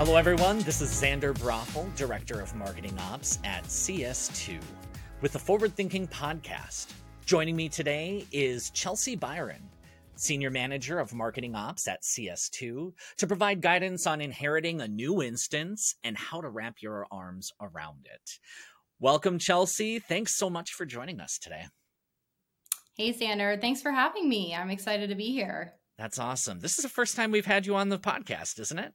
Hello, everyone. This is Xander Brothel, Director of Marketing Ops at CS2, with the Forward Thinking Podcast. Joining me today is Chelsea Byron, Senior Manager of Marketing Ops at CS2, to provide guidance on inheriting a new instance and how to wrap your arms around it. Welcome, Chelsea. Thanks so much for joining us today. Hey, Xander. Thanks for having me. I'm excited to be here. That's awesome. This is the first time we've had you on the podcast, isn't it?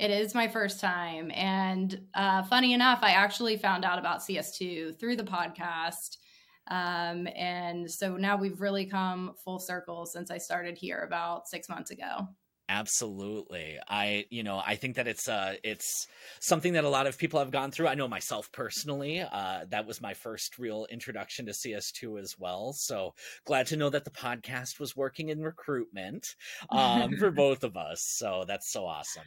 It is my first time. And uh, funny enough, I actually found out about CS2 through the podcast. Um, and so now we've really come full circle since I started here about six months ago. Absolutely. I, you know, I think that it's uh it's something that a lot of people have gone through. I know myself personally, uh that was my first real introduction to CS2 as well. So glad to know that the podcast was working in recruitment um for both of us. So that's so awesome.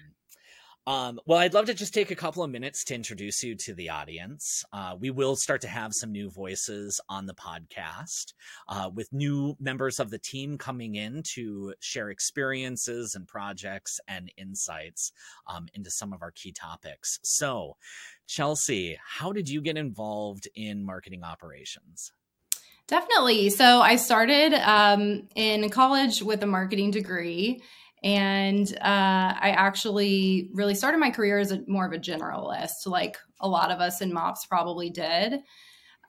Um, well, I'd love to just take a couple of minutes to introduce you to the audience. Uh, we will start to have some new voices on the podcast uh, with new members of the team coming in to share experiences and projects and insights um, into some of our key topics. So, Chelsea, how did you get involved in marketing operations? Definitely. So, I started um, in college with a marketing degree and uh, I actually really started my career as a, more of a generalist, like a lot of us in MOPS probably did.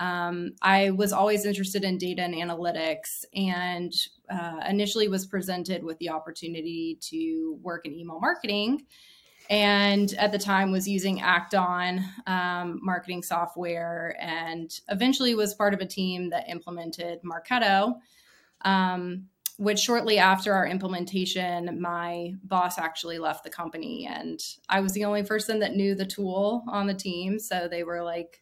Um, I was always interested in data and analytics, and uh, initially was presented with the opportunity to work in email marketing. And at the time, was using Act-On um, marketing software, and eventually was part of a team that implemented Marketo. Um, which shortly after our implementation, my boss actually left the company and I was the only person that knew the tool on the team. So they were like,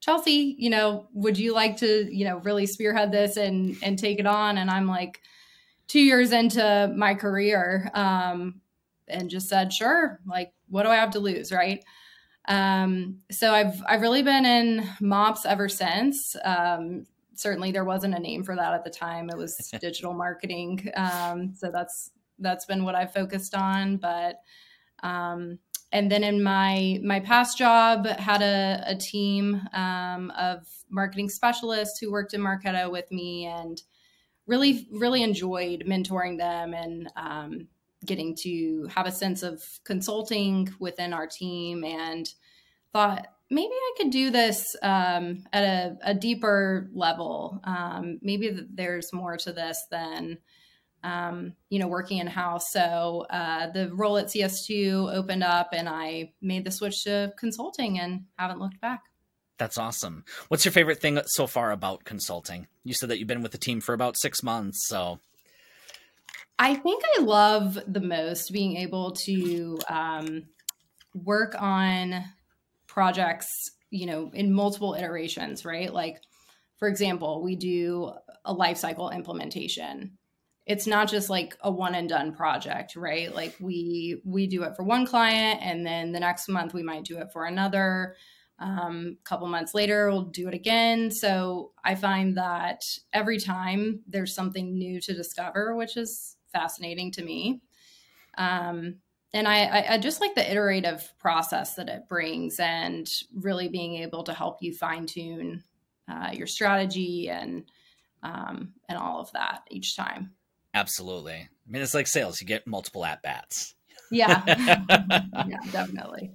Chelsea, you know, would you like to, you know, really spearhead this and and take it on? And I'm like, two years into my career, um, and just said, sure, like, what do I have to lose, right? Um, so I've I've really been in MOPS ever since. Um, certainly there wasn't a name for that at the time. It was digital marketing. Um, so that's that's been what I focused on. But um, and then in my my past job, had a, a team um, of marketing specialists who worked in Marketo with me, and really really enjoyed mentoring them and um, getting to have a sense of consulting within our team and thought maybe I could do this um, at a, a, deeper level. Um, maybe there's more to this than, um, you know, working in house. So uh, the role at CS2 opened up and I made the switch to consulting and haven't looked back. That's awesome. What's your favorite thing so far about consulting? You said that you've been with the team for about six months. So I think I love the most being able to um, work on projects, you know, in multiple iterations, right? Like, for example, we do a lifecycle implementation. It's not just like a one and done project, right? Like we we do it for one client, and then the next month we might do it for another. Um, a couple months later, we'll do it again. So I find that every time there's something new to discover, which is fascinating to me. Um, and I, I, just like the iterative process that it brings and really being able to help you fine tune uh, your strategy and um, and all of that each time. Absolutely. I mean it's like sales. You get multiple at bats yeah. Yeah definitely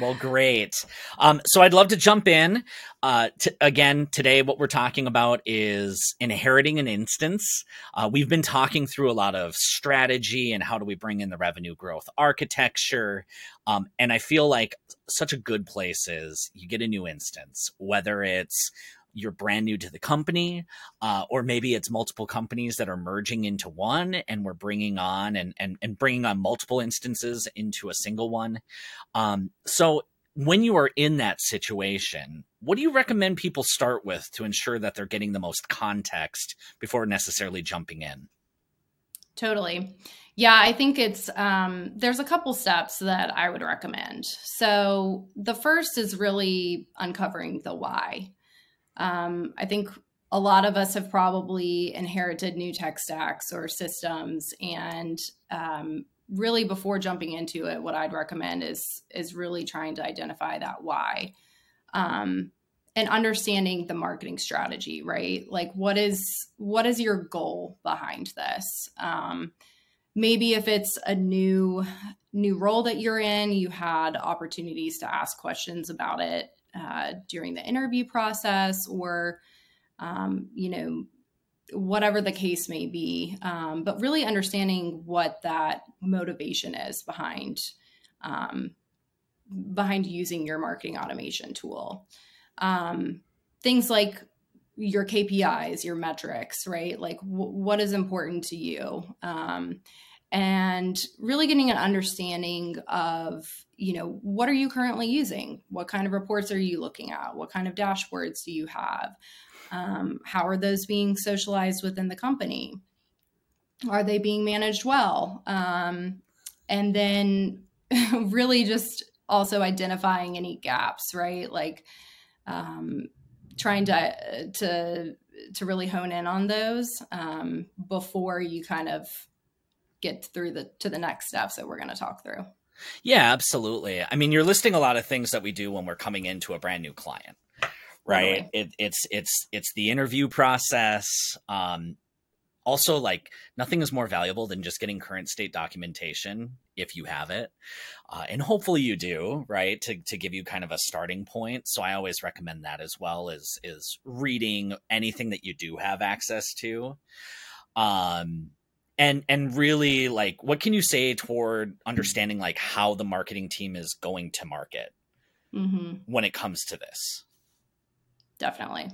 well, great. Um, so I'd love to jump in. Uh, t- again, today, what we're talking about is inheriting an instance. Uh, we've been talking through a lot of strategy and how do we bring in the revenue growth architecture. Um, and I feel like such a good place is you get a new instance, whether it's you're brand new to the company, uh, or maybe it's multiple companies that are merging into one, and we're bringing on and and, and bringing on multiple instances into a single one. Um, so when you are in that situation, what do you recommend people start with to ensure that they're getting the most context before necessarily jumping in? Totally. Yeah, I think it's um, there's a couple steps that I would recommend. So the first is really uncovering the why. Um, I think a lot of us have probably inherited new tech stacks or systems and um, really before jumping into it, what I'd recommend is is really trying to identify that why. Um, and understanding the marketing strategy right like what is what is your goal behind this um, maybe if it's a new new role that you're in you had opportunities to ask questions about it uh, during the interview process or um, you know whatever the case may be um, but really understanding what that motivation is behind um, behind using your marketing automation tool um, things like your KPIs, your metrics, right? Like w- what is important to you, um, and really getting an understanding of you know what are you currently using, what kind of reports are you looking at, what kind of dashboards do you have, um, how are those being socialized within the company, are they being managed well, um, and then really just also identifying any gaps, right? Like um, trying to to to really hone in on those um, before you kind of get through the to the next steps that we're going to talk through. Yeah, absolutely. I mean, you're listing a lot of things that we do when we're coming into a brand new client, right? It, it's it's it's the interview process. Um, also, like nothing is more valuable than just getting current state documentation if you have it, uh, and hopefully you do, right? To to give you kind of a starting point. So I always recommend that as well is is reading anything that you do have access to. Um, and and really like what can you say toward understanding like how the marketing team is going to market mm-hmm. when it comes to this definitely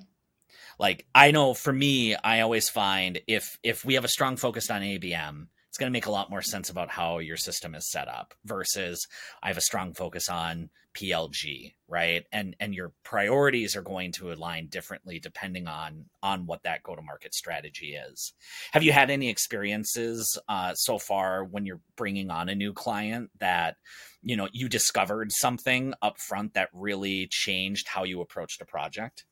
like i know for me i always find if if we have a strong focus on abm it's going to make a lot more sense about how your system is set up versus I have a strong focus on PLG, right? And and your priorities are going to align differently depending on on what that go to market strategy is. Have you had any experiences uh, so far when you're bringing on a new client that you know you discovered something up front that really changed how you approached a project?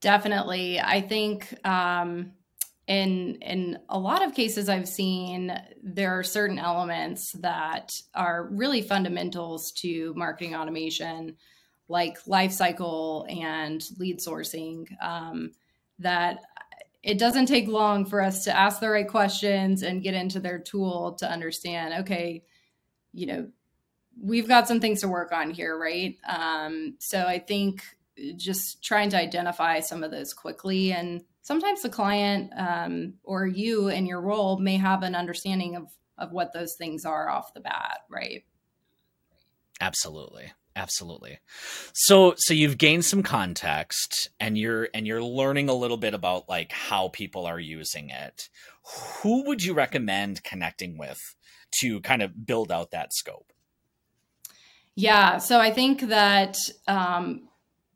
Definitely, I think. Um in in a lot of cases I've seen there are certain elements that are really fundamentals to marketing automation, like life cycle and lead sourcing. Um, that it doesn't take long for us to ask the right questions and get into their tool to understand. Okay, you know, we've got some things to work on here, right? Um, so I think just trying to identify some of those quickly and sometimes the client um, or you in your role may have an understanding of of what those things are off the bat right? Absolutely. Absolutely. So so you've gained some context and you're and you're learning a little bit about like how people are using it. Who would you recommend connecting with to kind of build out that scope? Yeah. So i think that um,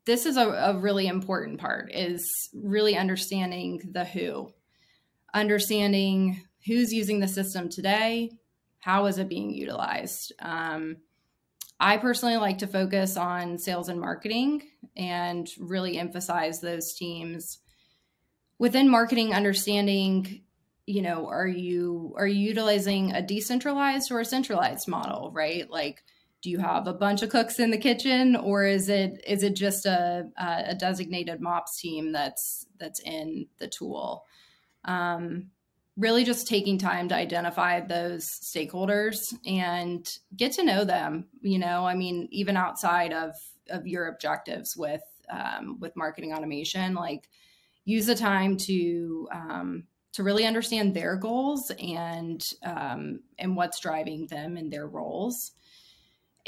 this is a, a really important part is really understanding the who. Understanding who's using the system today how is it being utilized? Um, i personally like to focus on sales and marketing and really emphasize those teams. Within marketing understanding you know are you are you utilizing a decentralized or a centralized model right? Like do you have a bunch of cooks in the kitchen or is it is it just a a designated mops team that's that's in the tool? Um, really just taking time to identify those stakeholders and get to know them you know? I mean even outside of of your objectives with um, with marketing automation like use the time to um, to really understand their goals and um, and what's driving them in their roles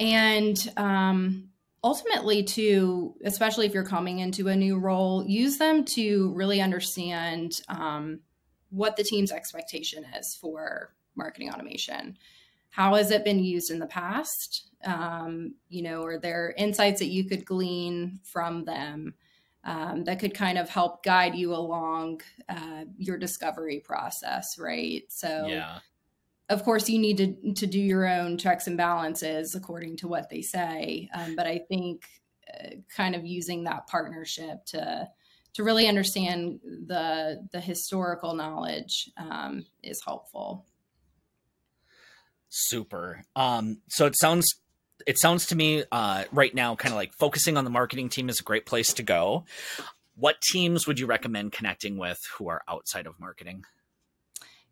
and um, ultimately to especially if you're coming into a new role use them to really understand um, what the team's expectation is for marketing automation. How has it been used in the past? Um, you know are there insights that you could glean from them um, that could kind of help guide you along uh, your discovery process right? So yeah of course you need to to do your own checks and balances according to what they say um, but i think uh, kind of using that partnership to to really understand the the historical knowledge um, is helpful Super. Um, so it sounds it sounds to me uh, right now kind of like focusing on the marketing team is a great place to go. What teams would you recommend connecting with who are outside of marketing?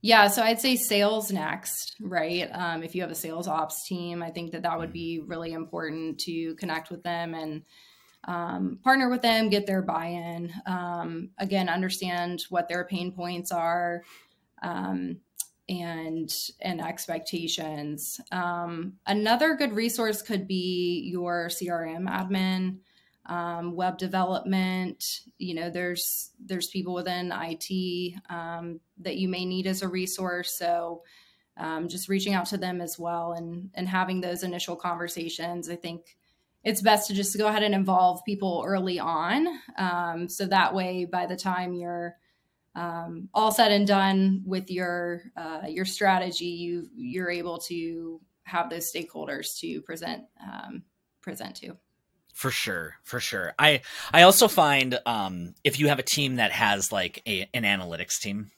Yeah, so I'd say sales next, right? Um, if you have a sales ops team, I think that that would be really important to connect with them and um, partner with them, get their buy in. Um, again, understand what their pain points are. Um, and and expectations. Um, another good resource could be your CRM admin, um, web development. You know, there's there's people within IT um, that you may need as a resource. So um, just reaching out to them as well and and having those initial conversations. I think it's best to just go ahead and involve people early on, um, so that way by the time you're um, all said and done with your uh, your strategy, you you're able to have those stakeholders to present um, present to. For sure, for sure. I I also find um, if you have a team that has like a, an analytics team,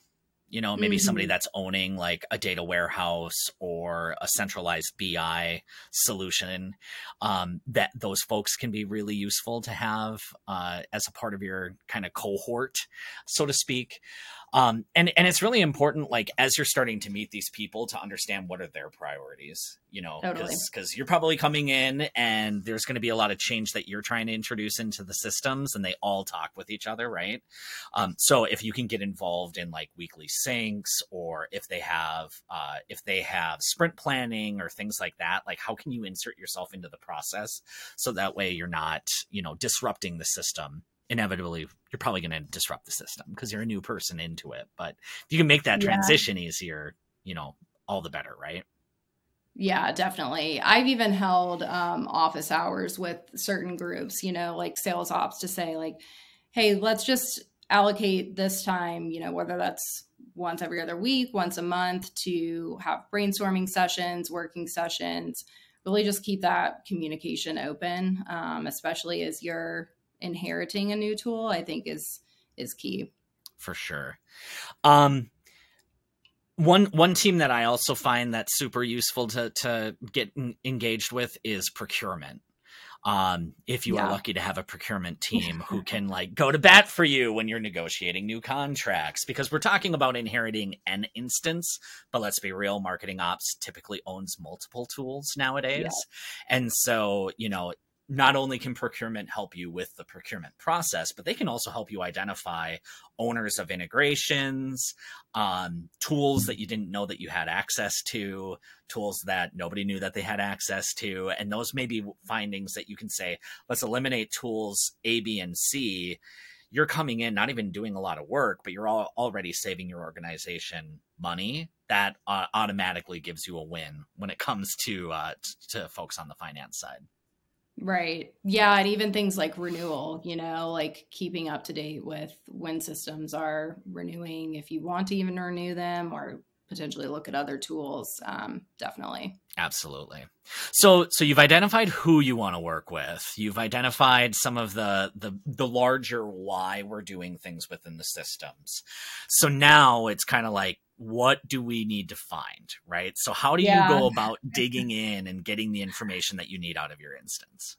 you know maybe mm-hmm. somebody that's owning like a data warehouse or a centralized bi solution um, that those folks can be really useful to have uh, as a part of your kind of cohort so to speak um, and and it's really important like as you're starting to meet these people to understand what are their priorities you know because totally. you're probably coming in and there's going to be a lot of change that you're trying to introduce into the systems and they all talk with each other right um, so if you can get involved in like weekly syncs or if they have uh, if they have sprint planning or things like that like how can you insert yourself into the process so that way you're not you know disrupting the system inevitably you're probably going to disrupt the system because you're a new person into it. But if you can make that transition yeah. easier, you know, all the better, right? Yeah, definitely. I've even held um, office hours with certain groups, you know, like sales ops to say, like, hey, let's just allocate this time, you know, whether that's once every other week, once a month, to have brainstorming sessions, working sessions, really just keep that communication open, um, especially as you're inheriting a new tool i think is is key for sure um one one team that i also find that's super useful to to get engaged with is procurement um, if you yeah. are lucky to have a procurement team who can like go to bat for you when you're negotiating new contracts because we're talking about inheriting an instance but let's be real marketing ops typically owns multiple tools nowadays yeah. and so you know not only can procurement help you with the procurement process, but they can also help you identify owners of integrations, um, tools that you didn't know that you had access to, tools that nobody knew that they had access to. And those may be findings that you can say, let's eliminate tools A, B, and C. You're coming in, not even doing a lot of work, but you're already saving your organization money. That uh, automatically gives you a win when it comes to uh, t- to folks on the finance side. Right. Yeah. And even things like renewal, you know, like keeping up to date with when systems are renewing, if you want to even renew them or potentially look at other tools. Um, definitely. Absolutely. So, so you've identified who you want to work with. You've identified some of the, the, the larger why we're doing things within the systems. So now it's kind of like, what do we need to find right? So how do yeah. you go about digging in and getting the information that you need out of your instance?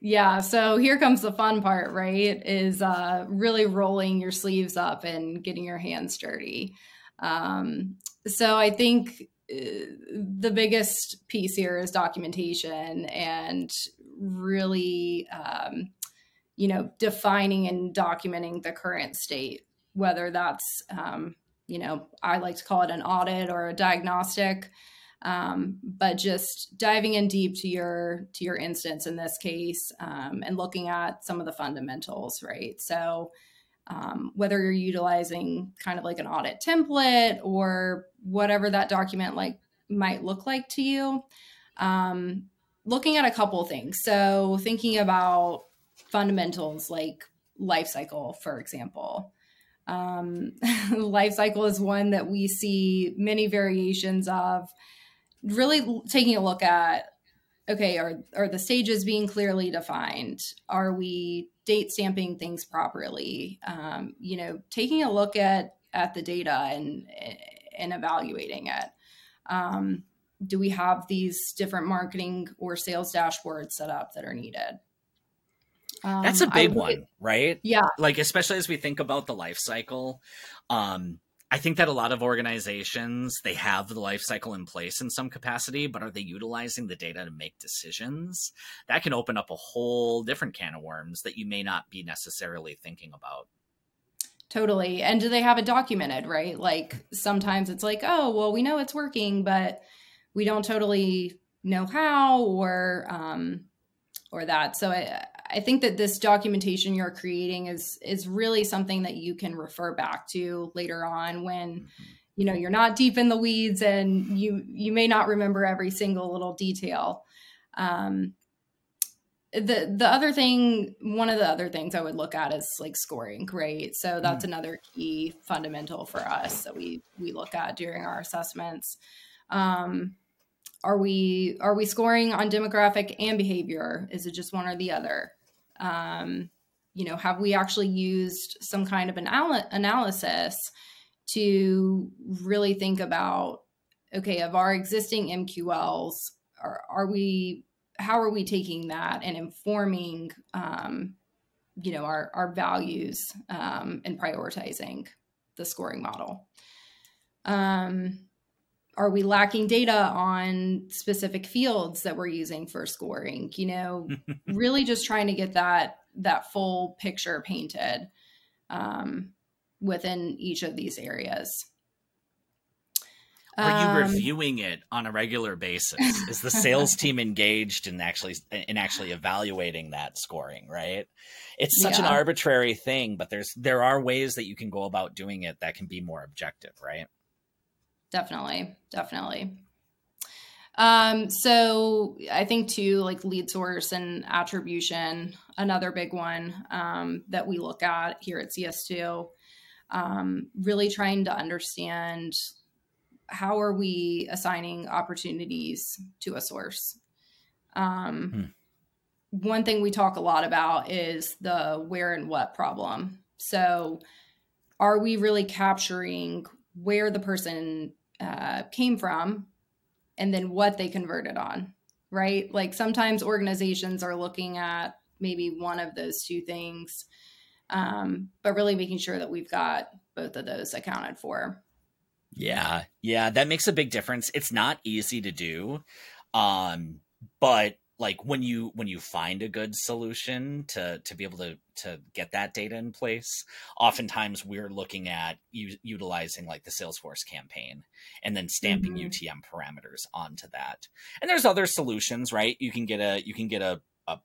Yeah so here comes the fun part right is uh, really rolling your sleeves up and getting your hands dirty. Um, so i think uh, the biggest piece here is documentation and really um, you know defining and documenting the current state whether that's um, you know, I like to call it an audit or a diagnostic. Um, but just diving in deep to your to your instance in this case um, and looking at some of the fundamentals right so um, whether you're utilizing kind of like an audit template or whatever that document like might look like to you um, looking at a couple things so thinking about fundamentals like life cycle for example um, life cycle is one that we see many variations of. Really taking a look at okay, are are the stages being clearly defined? Are we date stamping things properly? Um, you know, taking a look at at the data and and evaluating it. Um, do we have these different marketing or sales dashboards set up that are needed? Um, That's a big one, right? Yeah. Like especially as we think about the life cycle, um, I think that a lot of organizations they have the life cycle in place in some capacity, but are they utilizing the data to make decisions? That can open up a whole different can of worms that you may not be necessarily thinking about. Totally. And do they have it documented, right? Like sometimes it's like, oh, well, we know it's working, but we don't totally know how or um or that. So I I think that this documentation you're creating is is really something that you can refer back to later on when mm-hmm. you know you're not deep in the weeds and you you may not remember every single little detail. Um, the the other thing, one of the other things I would look at is like scoring, right? So that's mm. another key fundamental for us that we we look at during our assessments. Um, are we are we scoring on demographic and behavior is it just one or the other um, you know have we actually used some kind of an anal- analysis to really think about okay of our existing mqls are, are we how are we taking that and informing um, you know our our values um, and prioritizing the scoring model? Um, are we lacking data on specific fields that we're using for scoring? You know really just trying to get that that full picture painted um, within each of these areas. Are you um, reviewing it on a regular basis? Is the sales team engaged in actually in actually evaluating that scoring right? It's such yeah. an arbitrary thing but there's there are ways that you can go about doing it that can be more objective right definitely definitely. Um so i think too like lead source and attribution another big one um that we look at here at cs2 um really trying to understand how are we assigning opportunities to a source. Um hmm. one thing we talk a lot about is the where and what problem. So are we really capturing where the person uh, came from and then what they converted on, right? Like sometimes organizations are looking at maybe one of those two things, um, but really making sure that we've got both of those accounted for. Yeah, yeah, that makes a big difference. It's not easy to do, um, but like when you when you find a good solution to to be able to to get that data in place oftentimes we're looking at u- utilizing like the salesforce campaign and then stamping mm-hmm. utm parameters onto that. And there's other solutions right? You can get a you can get a, a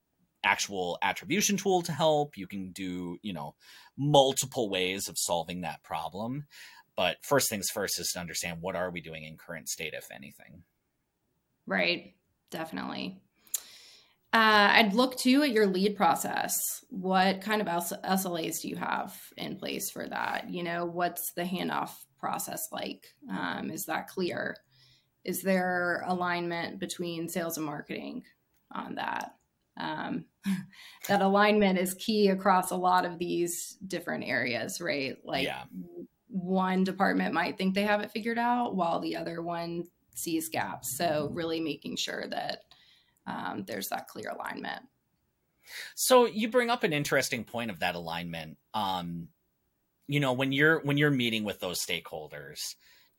actual attribution tool to help. You can do you know multiple ways of solving that problem. But first things first is to understand what are we doing in current state if anything. Right. Definitely uh, I'd look too at your lead process. What kind of SLAs do you have in place for that? You know, what's the handoff process like? Um, is that clear? Is there alignment between sales and marketing on that? Um, that alignment is key across a lot of these different areas, right? Like yeah. one department might think they have it figured out while the other one sees gaps. So, really making sure that um, there's that clear alignment. So you bring up an interesting point of that alignment. Um, you know, when you're when you're meeting with those stakeholders,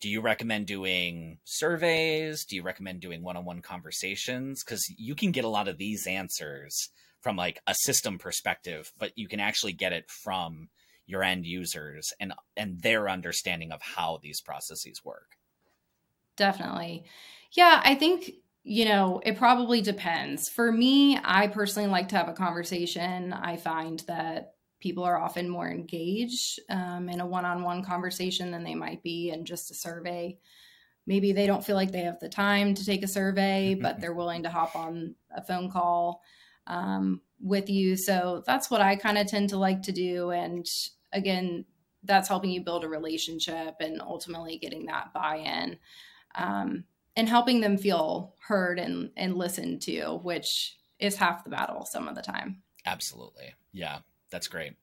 do you recommend doing surveys? Do you recommend doing one-on-one conversations? Because you can get a lot of these answers from like a system perspective, but you can actually get it from your end users and and their understanding of how these processes work. Definitely. Yeah, I think you know, it probably depends. For me, I personally like to have a conversation. I find that people are often more engaged um, in a one on one conversation than they might be in just a survey. Maybe they don't feel like they have the time to take a survey, but they're willing to hop on a phone call um, with you. So that's what I kind of tend to like to do. And again, that's helping you build a relationship and ultimately getting that buy in. Um, and helping them feel heard and and listened to which is half the battle some of the time absolutely yeah that's great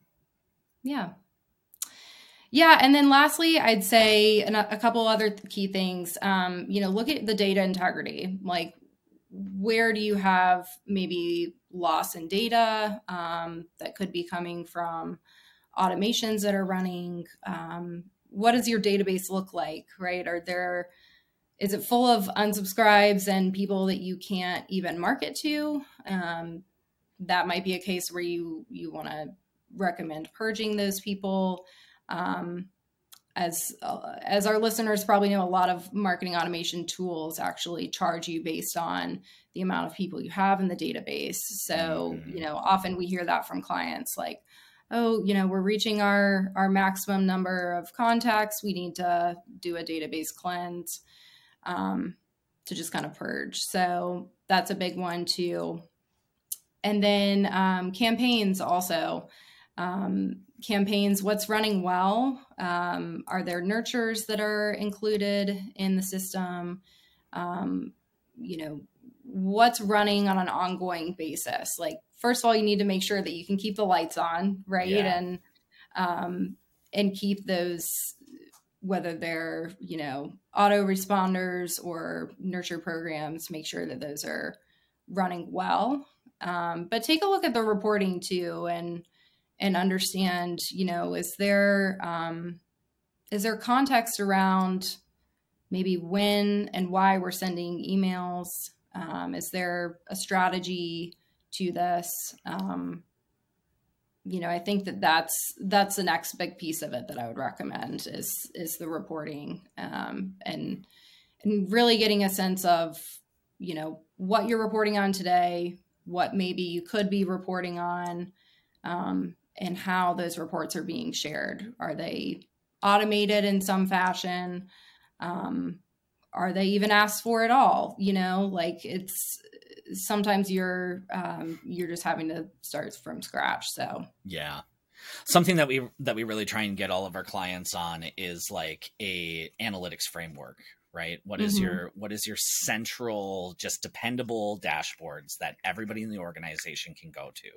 yeah Yeah, and then lastly, I'd say a couple other key things. Um, you know, look at the data integrity. Like, where do you have maybe loss in data um, that could be coming from automations that are running? Um, what does your database look like? Right? Are there is it full of unsubscribes and people that you can't even market to? Um, that might be a case where you you want to recommend purging those people. Um, as uh, as our listeners probably know, a lot of marketing automation tools actually charge you based on the amount of people you have in the database. So mm-hmm. you know, often we hear that from clients, like, "Oh, you know, we're reaching our our maximum number of contacts. We need to do a database cleanse um, to just kind of purge." So that's a big one too. And then um, campaigns also um, campaigns what's running well um, are there nurtures that are included in the system um, you know what's running on an ongoing basis like first of all you need to make sure that you can keep the lights on right yeah. and um, and keep those whether they're you know auto responders or nurture programs make sure that those are running well. Um, but take a look at the reporting too and and understand you know is there um, is there context around maybe when and why we're sending emails? Um, is there a strategy to this? Um, you know i think that that's that's the next big piece of it that i would recommend is is the reporting um, and and really getting a sense of you know what you're reporting on today what maybe you could be reporting on um, and how those reports are being shared. Are they automated in some fashion? Um, are they even asked for at all? You know, like it's sometimes you're um, you're just having to start from scratch. So. Yeah, something that we that we really try and get all of our clients on is like a analytics framework right? What is mm-hmm. your what is your central just dependable dashboards that everybody in the organization can go to?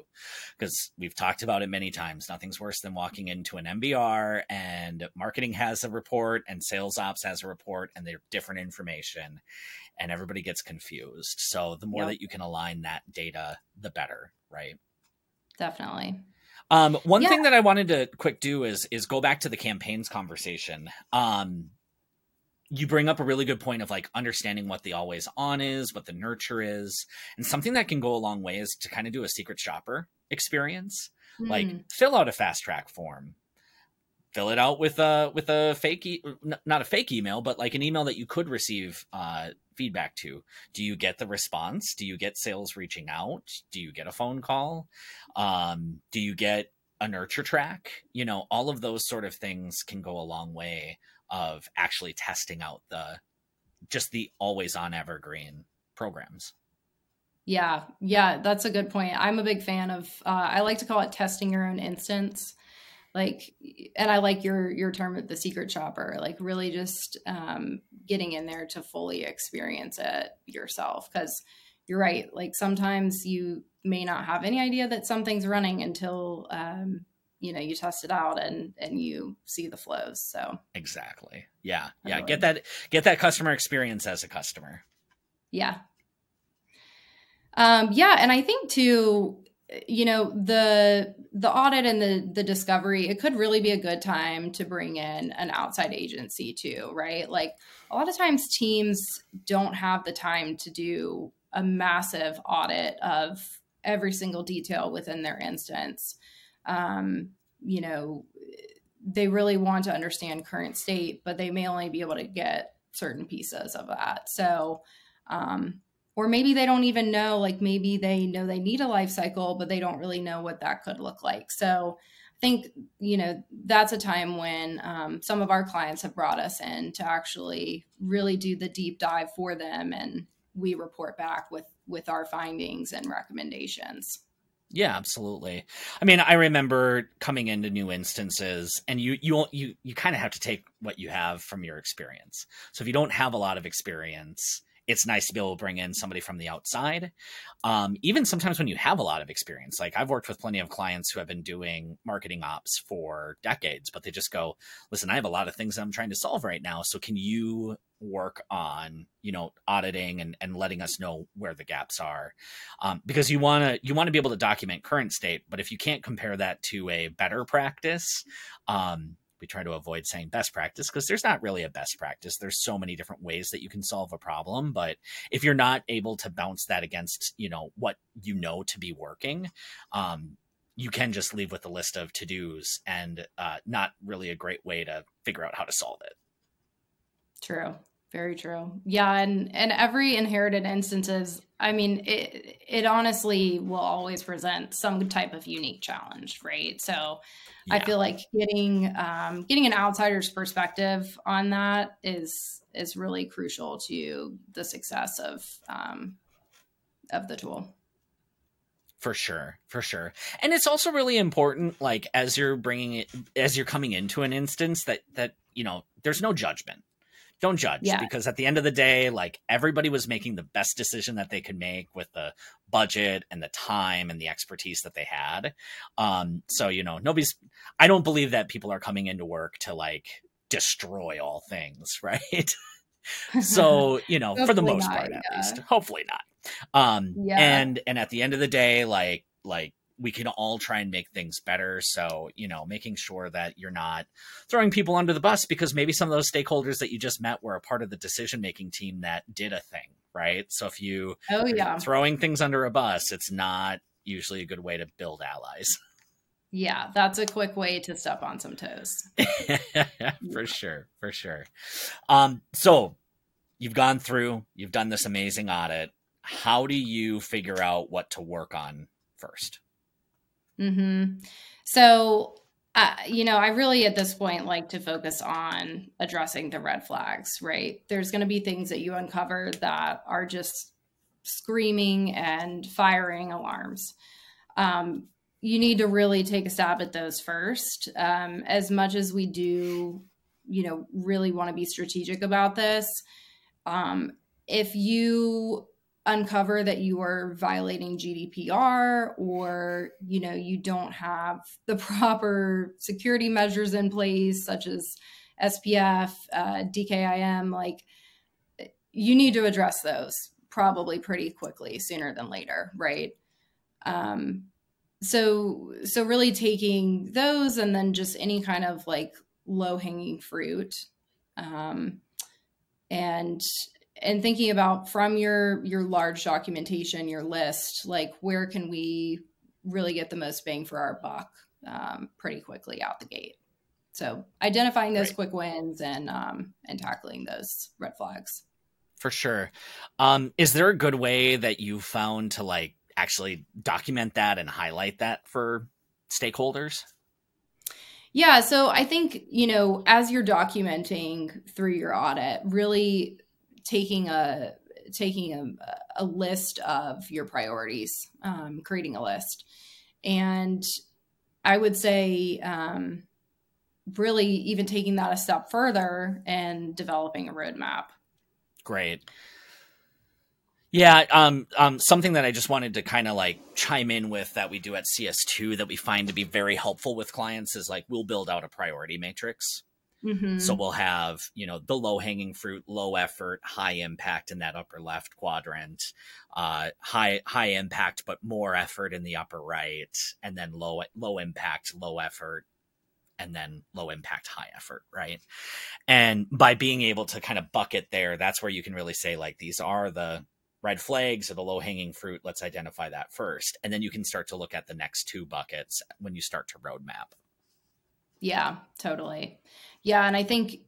Because we've talked about it many times. Nothing's worse than walking into an mbr and marketing has a report and sales ops has a report and they're different information and everybody gets confused so the more yep. that you can align that data the better right definitely um, one yeah. thing that I wanted to quick do is is go back to the campaigns conversation. Um, you bring up a really good point of like understanding what the always on is, what the nurture is, and something that can go a long way is to kind of do a secret shopper experience. Mm. Like hmm. fill out a fast track form, fill it out with a with a fake e- not a fake email, but like an email that you could receive uh, feedback to. Do you get the response? Do you get sales reaching out? Do you get a phone call? Um, do you get a nurture track? You know, all of those sort of things can go a long way of actually testing out the just the always on evergreen programs. Yeah, yeah, that's a good point. I'm a big fan of. Uh, I like to call it testing your own instance, like, and I like your your term of the secret shopper. Like, really just um, getting in there to fully experience it yourself. Because you're right. Like sometimes you may not have any idea that something's running until um, you know you test it out and and you see the flows so exactly yeah yeah really. get that get that customer experience as a customer yeah um yeah and i think too you know the the audit and the the discovery it could really be a good time to bring in an outside agency too right like a lot of times teams don't have the time to do a massive audit of every single detail within their instance um, you know, they really want to understand current state, but they may only be able to get certain pieces of that. So, um, or maybe they don't even know, like maybe they know they need a life cycle, but they don't really know what that could look like. So, I think, you know, that's a time when um, some of our clients have brought us in to actually really do the deep dive for them and we report back with with our findings and recommendations. Yeah, absolutely. I mean, I remember coming into new instances and you you you you kind of have to take what you have from your experience. So if you don't have a lot of experience, it's nice to be able to bring in somebody from the outside. Um, even sometimes when you have a lot of experience, like I've worked with plenty of clients who have been doing marketing ops for decades, but they just go, listen, I have a lot of things I'm trying to solve right now. So can you work on, you know, auditing and, and letting us know where the gaps are? Um, because you want to, you want to be able to document current state, but if you can't compare that to a better practice, um, we try to avoid saying best practice because there's not really a best practice. There's so many different ways that you can solve a problem, but if you're not able to bounce that against, you know, what you know to be working, um, you can just leave with a list of to dos and uh, not really a great way to figure out how to solve it. True. Very true. Yeah, and and every inherited instances, I mean, it it honestly will always present some type of unique challenge, right? So, yeah. I feel like getting um, getting an outsider's perspective on that is is really crucial to the success of um, of the tool. For sure, for sure, and it's also really important, like as you're bringing it, as you're coming into an instance that that you know, there's no judgment don't judge yeah. because at the end of the day like everybody was making the best decision that they could make with the budget and the time and the expertise that they had um so you know nobody's i don't believe that people are coming into work to like destroy all things right so you know for the most not, part at yeah. least hopefully not um yeah. and and at the end of the day like like we can all try and make things better. So, you know, making sure that you're not throwing people under the bus because maybe some of those stakeholders that you just met were a part of the decision making team that did a thing, right? So if you oh yeah throwing things under a bus, it's not usually a good way to build allies. Yeah, that's a quick way to step on some toes. for sure, for sure. Um, so you've gone through, you've done this amazing audit. How do you figure out what to work on first? Mm-hmm. So, uh, you know, I really at this point like to focus on addressing the red flags, right? There's going to be things that you uncover that are just screaming and firing alarms. Um, you need to really take a stab at those first. Um, as much as we do, you know, really want to be strategic about this, um, if you uncover that you are violating GDPR or you know you don't have the proper security measures in place such as SPF, uh, DKIM like you need to address those probably pretty quickly sooner than later, right? Um so so really taking those and then just any kind of like low hanging fruit um and and thinking about from your your large documentation your list like where can we really get the most bang for our buck um, pretty quickly out the gate. So identifying those quick wins and um, and tackling those red flags. For sure. Um, is there a good way that you found to like actually document that and highlight that for stakeholders? Yeah so i think you know as you're documenting through your audit really taking a taking a, a list of your priorities, um, creating a list, and I would say um, really even taking that a step further and developing a roadmap. Great. Yeah, um, um, something that I just wanted to kind of like chime in with that we do at CS2 that we find to be very helpful with clients is like we'll build out a priority matrix. Mm-hmm. So we'll have, you know, the low hanging fruit, low effort, high impact in that upper left quadrant, uh, high, high impact, but more effort in the upper right, and then low, low impact, low effort, and then low impact, high effort, right? And by being able to kind of bucket there, that's where you can really say, like, these are the red flags or the low hanging fruit. Let's identify that first. And then you can start to look at the next two buckets when you start to roadmap. Yeah, totally. Yeah, and I think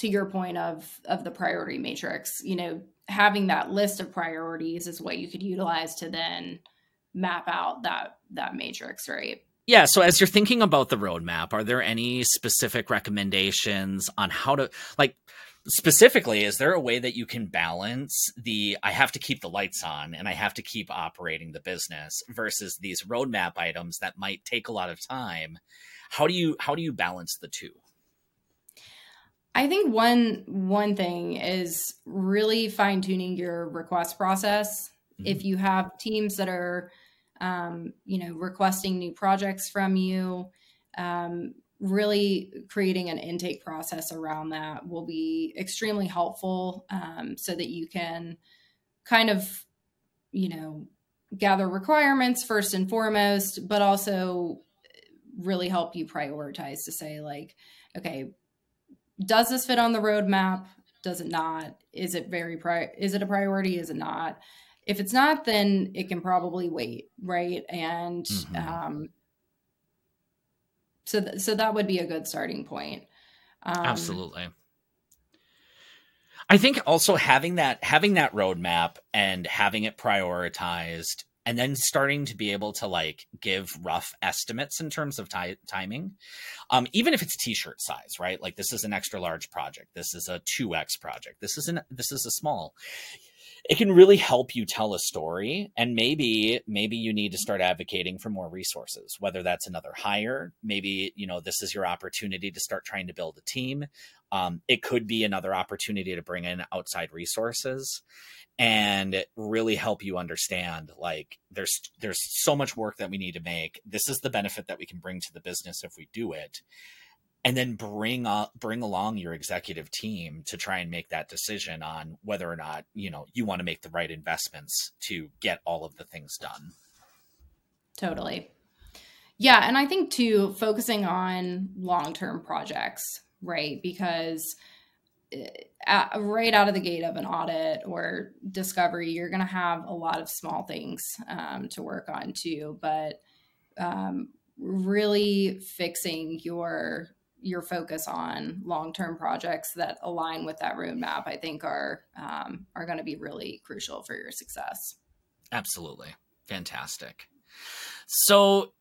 to your point of of the priority matrix, you know, having that list of priorities is what you could utilize to then map out that that matrix, right? Yeah, so as you're thinking about the roadmap, are there any specific recommendations on how to like specifically is there a way that you can balance the i have to keep the lights on and i have to keep operating the business versus these roadmap items that might take a lot of time how do you how do you balance the two I think one one thing is really fine tuning your request process. Mm-hmm. If you have teams that are, um, you know, requesting new projects from you, um, really creating an intake process around that will be extremely helpful, um, so that you can kind of, you know, gather requirements first and foremost, but also really help you prioritize to say like, okay, does this fit on the roadmap? Does it not? Is it very pri- is it a priority? Is it not? If it's not, then it can probably wait, right? And mm-hmm. um, so th- so that would be a good starting point. Um, Absolutely. I think also having that having that roadmap and having it prioritized and then starting to be able to like give rough estimates in terms of timing. Um, even if it's t-shirt size right? Like this is an extra large project. This is a 2x project. This is an this is a small it can really help you tell a story and maybe maybe you need to start advocating for more resources whether that's another hire maybe you know this is your opportunity to start trying to build a team. Um, it could be another opportunity to bring in outside resources and really help you understand like there's there's so much work that we need to make. This is the benefit that we can bring to the business if we do it and then bring up bring along your executive team to try and make that decision on whether or not you know you want to make the right investments to get all of the things done. Totally. Yeah and i think too focusing on long-term projects right? Because uh, right out of the gate of an audit or discovery you're going to have a lot of small things um, to work on too but um, really fixing your your focus on long-term projects that align with that roadmap, I think are um, are going to be really crucial for your success. Absolutely, fantastic. So,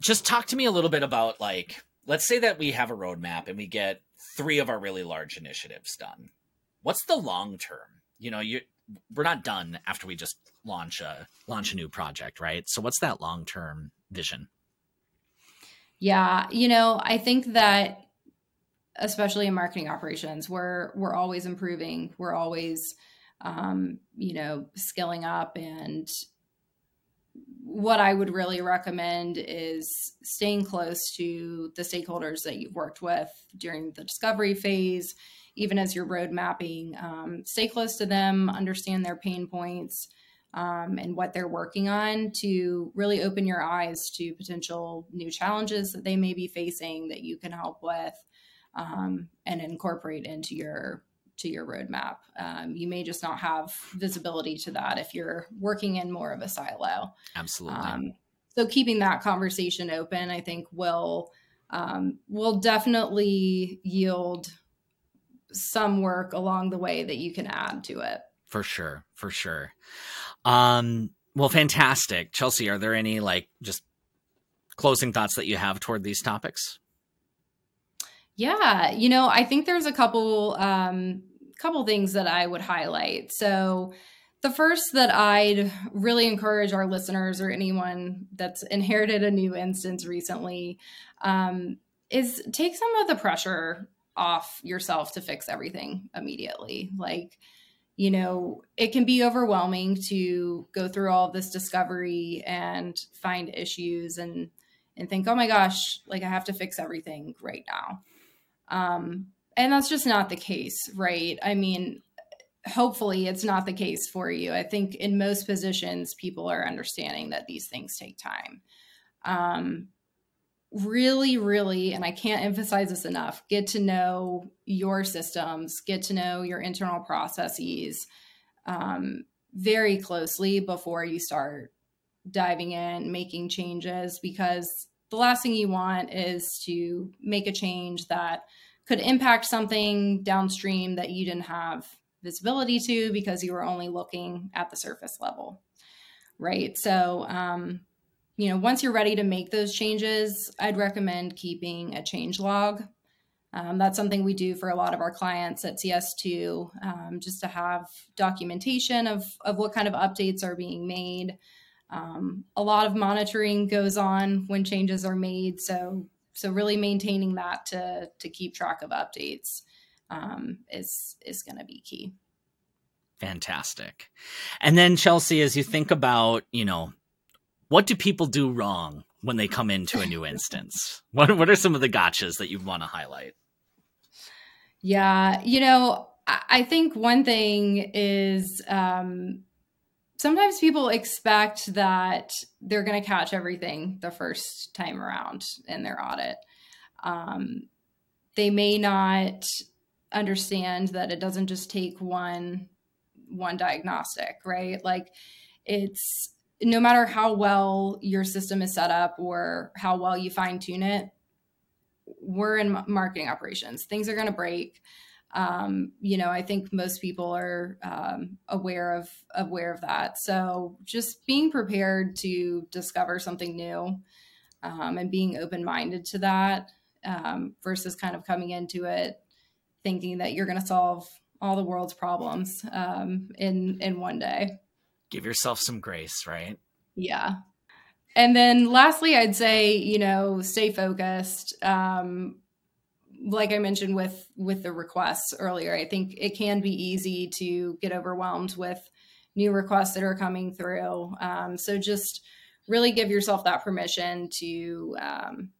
just talk to me a little bit about like, let's say that we have a roadmap and we get three of our really large initiatives done. What's the long term? You know, you we're not done after we just launch a launch a new project, right? So, what's that long term vision? Yeah, you know, I think that especially in marketing operations, we're we're always improving. We're always um, you know, skilling up and what I would really recommend is staying close to the stakeholders that you've worked with during the discovery phase, even as you're road mapping. Um, stay close to them, understand their pain points, um, and what they're working on to really open your eyes to potential new challenges that they may be facing that you can help with um, and incorporate into your to your roadmap. Um, you may just not have visibility to that if you're working in more of a silo. Absolutely. Um, so keeping that conversation open, I think, will um, will definitely yield some work along the way that you can add to it. For sure, for sure. Um, well, fantastic. Chelsea, are there any like just closing thoughts that you have toward these topics? Yeah, you know, I think there's a couple um couple things that I would highlight. So the first that I'd really encourage our listeners or anyone that's inherited a new instance recently um, is take some of the pressure off yourself to fix everything immediately. Like, you know, it can be overwhelming to go through all this discovery and find issues and and think, oh my gosh, like I have to fix everything right now. Um, and that's just not the case, right? I mean, hopefully it's not the case for you. I think in most positions, people are understanding that these things take time. Um, really, really, and I can't emphasize this enough, get to know your systems, get to know your internal processes um, very closely before you start diving in, making changes, because the last thing you want is to make a change that could impact something downstream that you didn't have visibility to because you were only looking at the surface level. Right. So, um, you know, once you're ready to make those changes, I'd recommend keeping a change log. Um, that's something we do for a lot of our clients at CS2, um, just to have documentation of, of what kind of updates are being made. Um, a lot of monitoring goes on when changes are made. So, so really maintaining that to, to keep track of updates um, is is going to be key. Fantastic. And then Chelsea, as you think about, you know, what do people do wrong when they come into a new instance? What what are some of the gotchas that you want to highlight? Yeah, you know, I think one thing is um, sometimes people expect that they're going to catch everything the first time around in their audit. Um, they may not understand that it doesn't just take one one diagnostic, right? Like it's no matter how well your system is set up or how well you fine tune it, we're in marketing operations. Things are going to break. Um, you know, I think most people are um, aware of aware of that. So just being prepared to discover something new um, and being open minded to that um, versus kind of coming into it thinking that you're going to solve all the world's problems um, in in one day. Give yourself some grace, right? Yeah. And then lastly, I'd say you know stay focused. Um, like I mentioned with with the requests earlier, I think it can be easy to get overwhelmed with new requests that are coming through. Um, so just really give yourself that permission to um,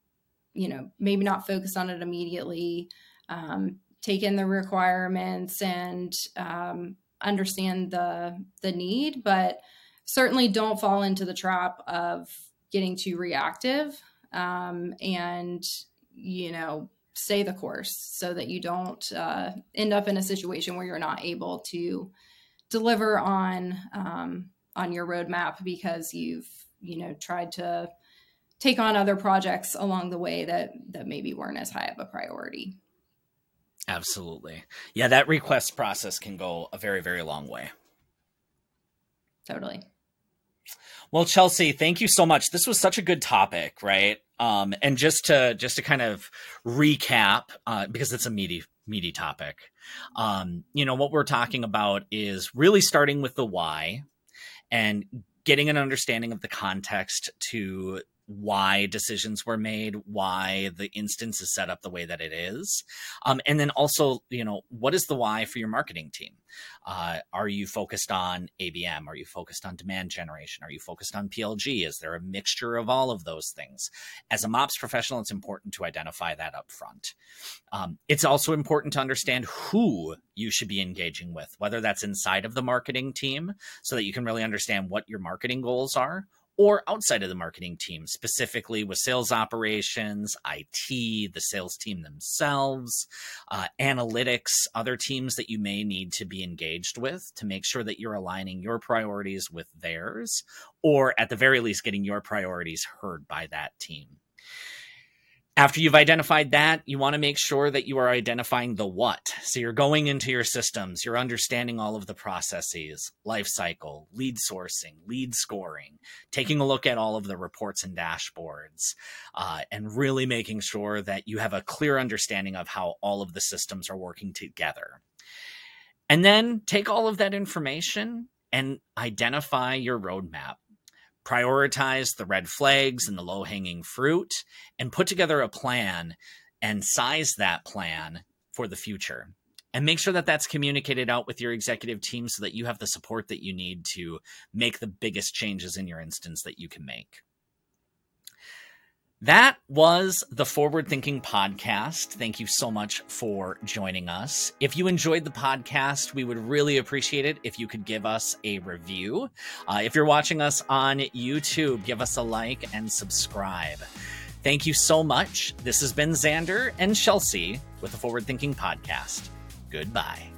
you know maybe not focus on it immediately um, take in the requirements and um, understand the the need, but certainly don't fall into the trap of getting too reactive um, and you know stay the course so that you don't uh, end up in a situation where you're not able to deliver on um, on your roadmap because you've you know tried to take on other projects along the way that that maybe weren't as high of a priority Absolutely. Yeah, that request process can go a very, very long way. Totally. Well, Chelsea, thank you so much. This was such a good topic, right? Um, and just to just to kind of recap, uh, because it's a meaty meaty topic. Um, you know what we're talking about is really starting with the why and getting an understanding of the context to why decisions were made, why the instance is set up the way that it is. Um, and then also, you know, what is the why for your marketing team? Uh, are you focused on ABM? Are you focused on demand generation? Are you focused on PLG? Is there a mixture of all of those things? As a MOPS professional, it's important to identify that up front. Um, it's also important to understand who you should be engaging with, whether that's inside of the marketing team so that you can really understand what your marketing goals are or outside of the marketing team, specifically with sales operations, IT, the sales team themselves, uh, analytics, other teams that you may need to be engaged with to make sure that you're aligning your priorities with theirs, or at the very least, getting your priorities heard by that team. After you've identified that, you want to make sure that you are identifying the what. So you're going into your systems, you're understanding all of the processes, life cycle, lead sourcing, lead scoring, taking a look at all of the reports and dashboards, uh, and really making sure that you have a clear understanding of how all of the systems are working together. And then take all of that information and identify your roadmap prioritize the red flags and the low hanging fruit, and put together a plan and size that plan for the future. And make sure that that's communicated out with your executive team so that you have the support that you need to make the biggest changes in your instance that you can make. That was the Forward Thinking Podcast. Thank you so much for joining us. If you enjoyed the podcast, we would really appreciate it if you could give us a review. Uh, if you're watching us on YouTube, give us a like and subscribe. Thank you so much. This has been Xander and Chelsea with the Forward Thinking Podcast. Goodbye.